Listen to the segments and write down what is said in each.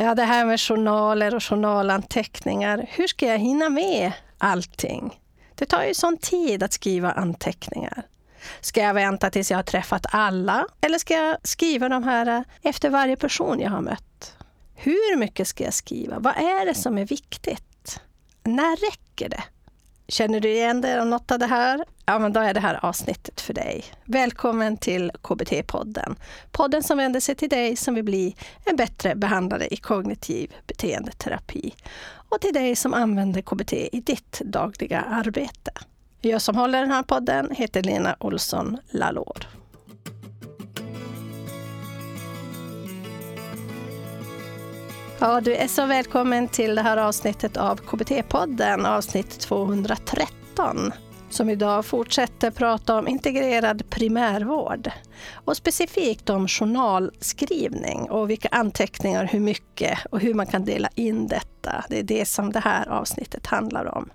Ja, det här med journaler och journalanteckningar. Hur ska jag hinna med allting? Det tar ju sån tid att skriva anteckningar. Ska jag vänta tills jag har träffat alla? Eller ska jag skriva de här eh, efter varje person jag har mött? Hur mycket ska jag skriva? Vad är det som är viktigt? När räcker det? Känner du igen dig av något av det här? Ja, men då är det här avsnittet för dig. Välkommen till KBT-podden. Podden som vänder sig till dig som vill bli en bättre behandlare i kognitiv beteendeterapi och till dig som använder KBT i ditt dagliga arbete. Jag som håller den här podden heter Lena Olsson Lalor. Ja, du är så välkommen till det här avsnittet av KBT-podden, avsnitt 213 som idag fortsätter prata om integrerad primärvård och specifikt om journalskrivning och vilka anteckningar, hur mycket och hur man kan dela in detta. Det är det som det här avsnittet handlar om.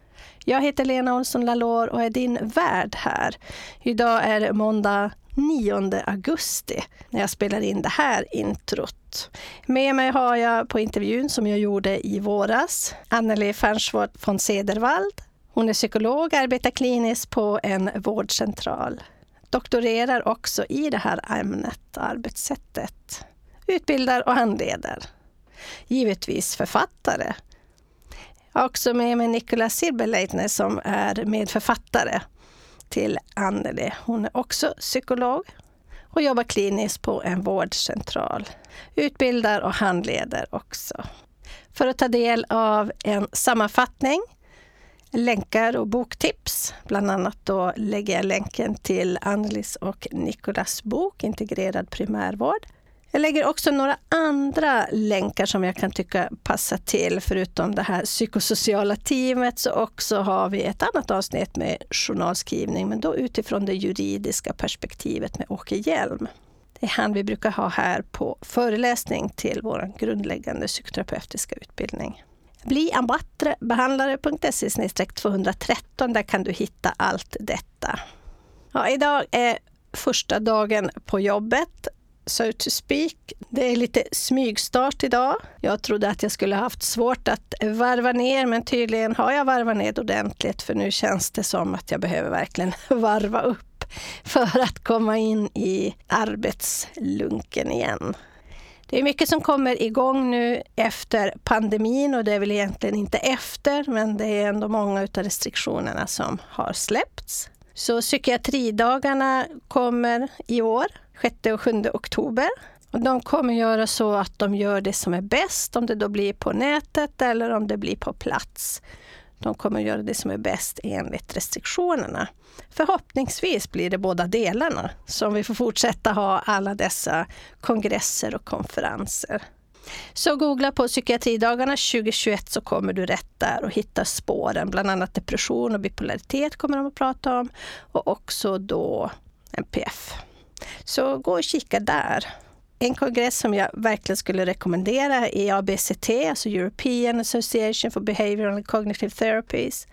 Jag heter Lena Olsson Lalor och är din värd här. Idag är det måndag 9 augusti när jag spelar in det här introt. Med mig har jag på intervjun som jag gjorde i våras Anneli Fernsvård von Cedervald. Hon är psykolog, arbetar kliniskt på en vårdcentral. Doktorerar också i det här ämnet, arbetssättet. Utbildar och handleder. Givetvis författare. Jag har också med mig Nicola Silberleitner som är medförfattare till Anneli. Hon är också psykolog och jobbar kliniskt på en vårdcentral. Utbildar och handleder också. För att ta del av en sammanfattning, länkar och boktips. Bland annat då lägger jag länken till Annelis och Nikolas bok Integrerad primärvård jag lägger också några andra länkar som jag kan tycka passar till. Förutom det här psykosociala teamet så också har vi ett annat avsnitt med journalskrivning, men då utifrån det juridiska perspektivet med Åke Hjelm. Det är han vi brukar ha här på föreläsning till vår grundläggande psykoterapeutiska utbildning. Bli behandlare.se 213. Där kan du hitta allt detta. Ja, idag är första dagen på jobbet so to speak. Det är lite smygstart idag. Jag trodde att jag skulle haft svårt att varva ner, men tydligen har jag varvat ner ordentligt, för nu känns det som att jag behöver verkligen varva upp för att komma in i arbetslunken igen. Det är mycket som kommer igång nu efter pandemin och det är väl egentligen inte efter, men det är ändå många av restriktionerna som har släppts. Så psykiatridagarna kommer i år 6 och 7 oktober. Och de kommer göra så att de gör det som är bäst, om det då blir på nätet eller om det blir på plats. De kommer göra det som är bäst enligt restriktionerna. Förhoppningsvis blir det båda delarna, så vi får fortsätta ha alla dessa kongresser och konferenser. Så googla på psykiatridagarna 2021 så kommer du rätt där och hittar spåren. Bland annat depression och bipolaritet kommer de att prata om och också då NPF. Så gå och kika där. En kongress som jag verkligen skulle rekommendera är ABCT, alltså European Association for Behavioral and Cognitive Therapies.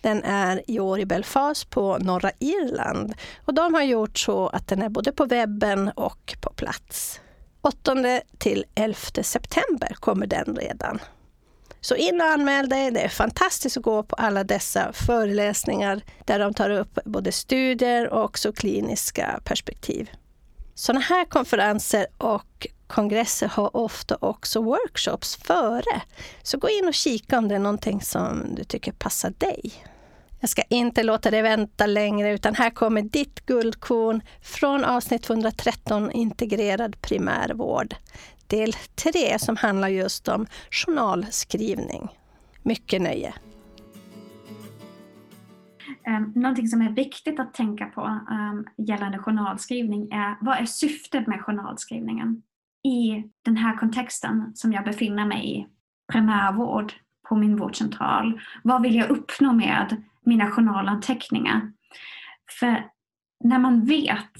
Den är i år i Belfast på norra Irland. Och de har gjort så att den är både på webben och på plats. 8 till 11 september kommer den redan. Så in och anmäl dig. Det är fantastiskt att gå på alla dessa föreläsningar där de tar upp både studier och också kliniska perspektiv. Sådana här konferenser och kongresser har ofta också workshops före. Så gå in och kika om det är någonting som du tycker passar dig. Jag ska inte låta dig vänta längre utan här kommer ditt guldkorn från avsnitt 213 Integrerad primärvård del 3 som handlar just om journalskrivning. Mycket nöje! Ehm, någonting som är viktigt att tänka på ehm, gällande journalskrivning är vad är syftet med journalskrivningen? I den här kontexten som jag befinner mig i, primärvård på min vårdcentral. Vad vill jag uppnå med mina journalanteckningar? För när man vet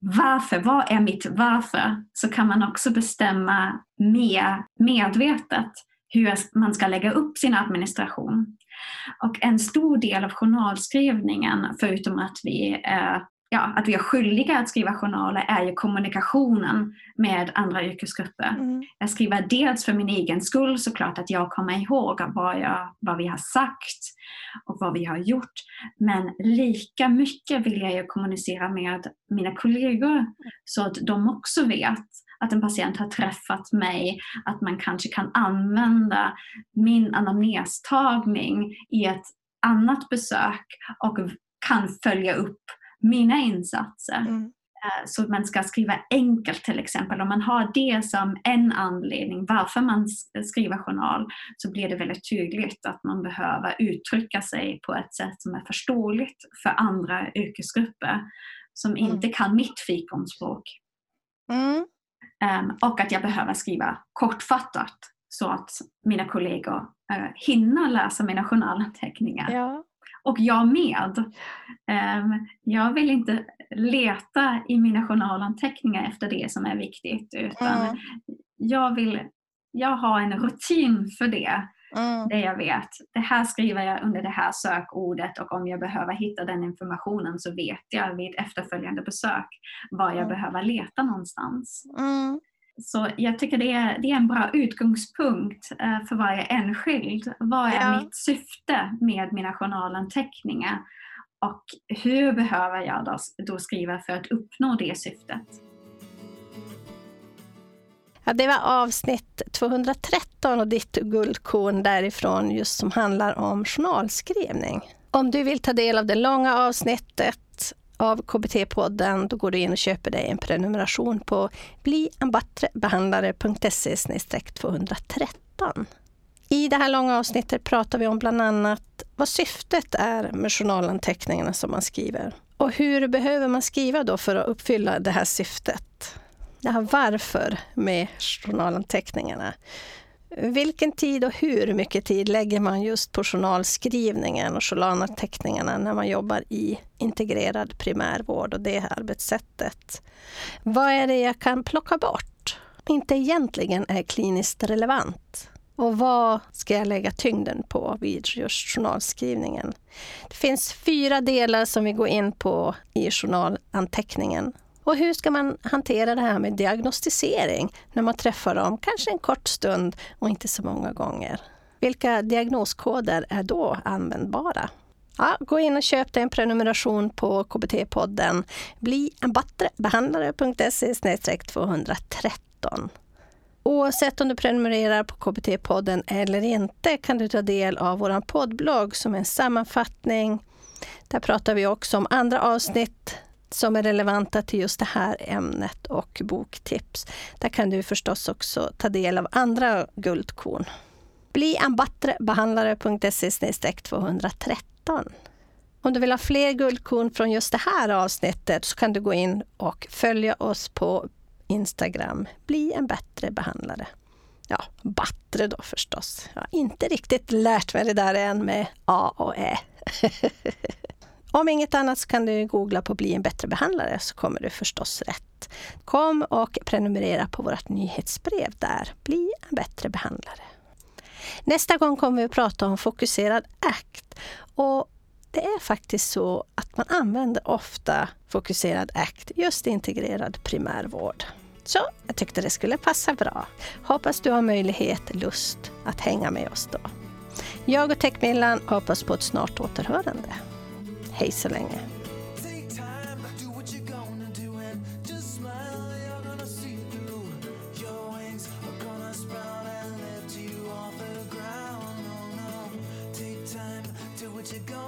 varför, vad är mitt varför, så kan man också bestämma mer medvetet hur man ska lägga upp sin administration. Och en stor del av journalskrivningen, förutom att vi är ja, att vi är skyldiga att skriva journaler är ju kommunikationen med andra yrkesgrupper. Mm. Jag skriver dels för min egen skull såklart, att jag kommer ihåg vad, jag, vad vi har sagt och vad vi har gjort. Men lika mycket vill jag ju kommunicera med mina kollegor så att de också vet att en patient har träffat mig, att man kanske kan använda min anamnestagning i ett annat besök och kan följa upp mina insatser. Mm. Eh, så man ska skriva enkelt till exempel. Om man har det som en anledning varför man skriver journal så blir det väldigt tydligt att man behöver uttrycka sig på ett sätt som är förståeligt för andra yrkesgrupper som mm. inte kan mitt fikonspråk. Mm. Um, och att jag behöver skriva kortfattat så att mina kollegor uh, hinner läsa mina journalanteckningar. Ja och jag med. Ehm, jag vill inte leta i mina journalanteckningar efter det som är viktigt utan mm. jag vill jag har en rutin för det. Mm. Det jag vet. Det här skriver jag under det här sökordet och om jag behöver hitta den informationen så vet jag vid efterföljande besök var jag mm. behöver leta någonstans. Mm. Så jag tycker det är, det är en bra utgångspunkt eh, för varje enskild. Vad är ja. mitt syfte med mina journalanteckningar? Och hur behöver jag då, då skriva för att uppnå det syftet? Ja, det var avsnitt 213 och ditt guldkorn därifrån just som handlar om journalskrivning. Om du vill ta del av det långa avsnittet av KBT-podden, då går du in och köper dig en prenumeration på bliambattrebehandlare.se 213. I det här långa avsnittet pratar vi om bland annat vad syftet är med journalanteckningarna som man skriver. Och hur behöver man skriva då för att uppfylla det här syftet? Det här varför med journalanteckningarna. Vilken tid och hur mycket tid lägger man just på journalskrivningen och journalanteckningarna när man jobbar i integrerad primärvård och det arbetssättet? Vad är det jag kan plocka bort? Inte egentligen är kliniskt relevant. Och vad ska jag lägga tyngden på vid just journalskrivningen? Det finns fyra delar som vi går in på i journalanteckningen och hur ska man hantera det här med diagnostisering när man träffar dem, kanske en kort stund och inte så många gånger? Vilka diagnoskoder är då användbara? Ja, gå in och köp dig en prenumeration på KBT-podden. Bli en bättre behandlare.se 213. Oavsett om du prenumererar på KBT-podden eller inte kan du ta del av vår poddblogg som är en sammanfattning. Där pratar vi också om andra avsnitt som är relevanta till just det här ämnet och boktips. Där kan du förstås också ta del av andra guldkorn. Bli en bättre behandlare.se 213. Om du vill ha fler guldkorn från just det här avsnittet så kan du gå in och följa oss på Instagram. Bli en bättre behandlare. Ja, bättre då förstås. Jag har inte riktigt lärt mig det där än med A och Ä. Om inget annat så kan du googla på Bli en bättre behandlare så kommer du förstås rätt. Kom och prenumerera på vårt nyhetsbrev där. Bli en bättre behandlare. Nästa gång kommer vi att prata om fokuserad ACT. Och det är faktiskt så att man använder ofta fokuserad ACT just i integrerad primärvård. Så jag tyckte det skulle passa bra. Hoppas du har möjlighet, lust att hänga med oss då. Jag och Techmillan hoppas på ett snart återhörande. Hej så länge. what you're gonna spread and just smile. You're gonna see it through. Your wings are gonna sprout and lift you off the ground No no Take time do what you gonna